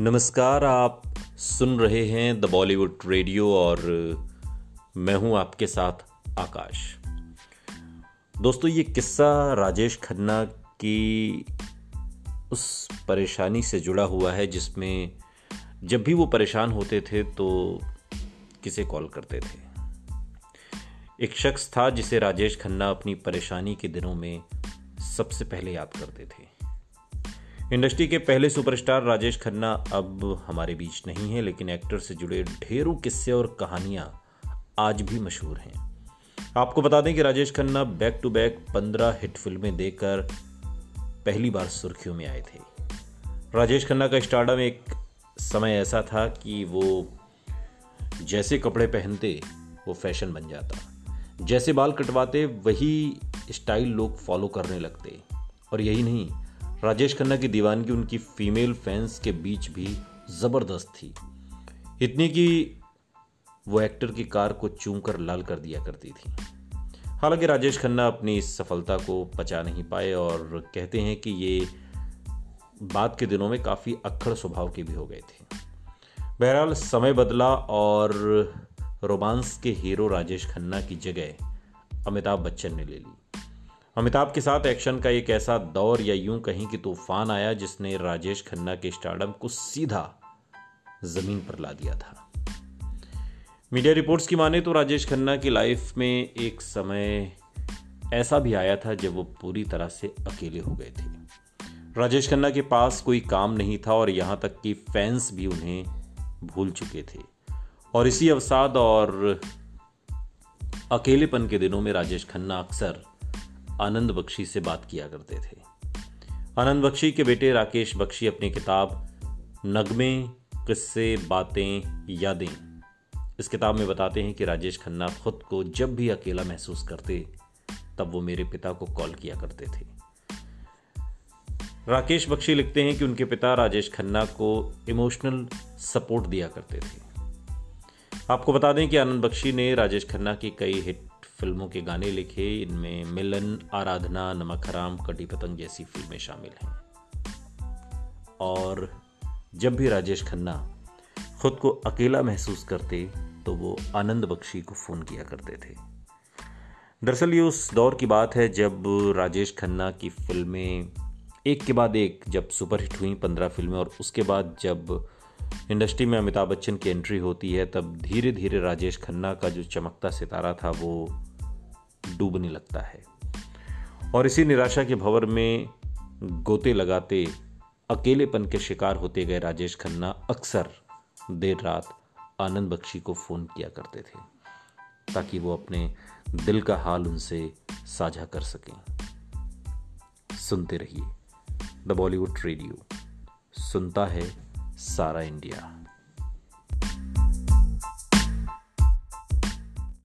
नमस्कार, आप सुन रहे हैं द बॉलीवुड रेडियो और मैं हूँ आपके साथ आकाश। दोस्तों, ये किस्सा राजेश खन्ना की उस परेशानी से जुड़ा हुआ है, जिसमें जब भी वो परेशान होते थे तो किसे कॉल करते थे। एक शख्स था जिसे राजेश खन्ना अपनी परेशानी के दिनों में सबसे पहले याद करते थे। इंडस्ट्री के पहले सुपरस्टार राजेश खन्ना अब हमारे बीच नहीं है, लेकिन एक्टर से जुड़े ढेरों किस्से और कहानियाँ आज भी मशहूर हैं। आपको बता दें कि Rajesh Khanna back to back पंद्रह हिट फ़िल्में देकर पहली बार सुर्खियों में आए थे। राजेश खन्ना का स्टार्डम एक समय ऐसा था कि वो जैसे कपड़े पहनते, वो फ़ैशन बन जाता। जैसे बाल कटवाते, वही स्टाइल लोग फॉलो करने लगते। और यही नहीं राजेश खन्ना की दीवानगी उनकी फीमेल फैंस के बीच भी ज़बरदस्त थी। इतनी कि वो एक्टर की कार को चूम कर लाल कर दिया करती थी। हालाँकि राजेश खन्ना अपनी इस सफलता को पचा नहीं पाए और कहते हैं कि ये बाद के दिनों में काफ़ी अक्खड़ स्वभाव के भी हो गए थे। बहरहाल, समय बदला और रोमांस के हीरो राजेश खन्ना की जगह अमिताभ बच्चन ने ले ली। अमिताभ के साथ एक्शन का एक ऐसा दौर या यूँ कहीं कि तूफ़ान आया जिसने राजेश खन्ना के स्टार्डम को सीधा ज़मीन पर ला दिया था। मीडिया रिपोर्ट्स की माने तो राजेश खन्ना की लाइफ में एक समय ऐसा भी आया था जब वो पूरी तरह से अकेले हो गए थे। राजेश खन्ना के पास कोई काम नहीं था और यहाँ तक कि फैंस भी उन्हें भूल चुके थे। और इसी अवसाद और अकेलेपन के दिनों में राजेश खन्ना अक्सर आनंद बख्शी से बात किया करते थे। आनंद बख्शी के बेटे राकेश बख्शी अपनी किताब नगमे, किस्से, बातें, यादें। इस किताब में बताते हैं कि राजेश खन्ना खुद को जब भी अकेला महसूस करते, तब वो मेरे पिता को कॉल किया करते थे। राकेश बख्शी लिखते हैं कि उनके पिता राजेश खन्ना को इमोशनल सपोर्ट दिया करते थे। आपको बता दें कि आनंद बख्शी ने राजेश खन्ना की कई हिट फ़िल्मों के गाने लिखे, इनमें मिलन, आराधना, नमक हराम, कटी पतंग जैसी फ़िल्में शामिल हैं। और जब भी राजेश खन्ना खुद को अकेला महसूस करते तो वो आनंद बख्शी को फ़ोन किया करते थे। दरअसल ये उस दौर की बात है जब राजेश खन्ना की फ़िल्में एक के बाद एक, जब सुपरहिट हुई पंद्रह फ़िल्में, और उसके बाद जब इंडस्ट्री में अमिताभ बच्चन की एंट्री होती है, तब धीरे धीरे राजेश खन्ना का जो चमकता सितारा था, वो डूबने लगता है। और इसी निराशा के भवर में गोते लगाते, अकेलेपन के शिकार होते गए राजेश खन्ना अक्सर देर रात आनंद बख्शी को फ़ोन किया करते थे, ताकि वो अपने दिल का हाल उनसे साझा कर सकें। सुनते रहिए। The Bollywood radio. सुनता है सारा इंडिया।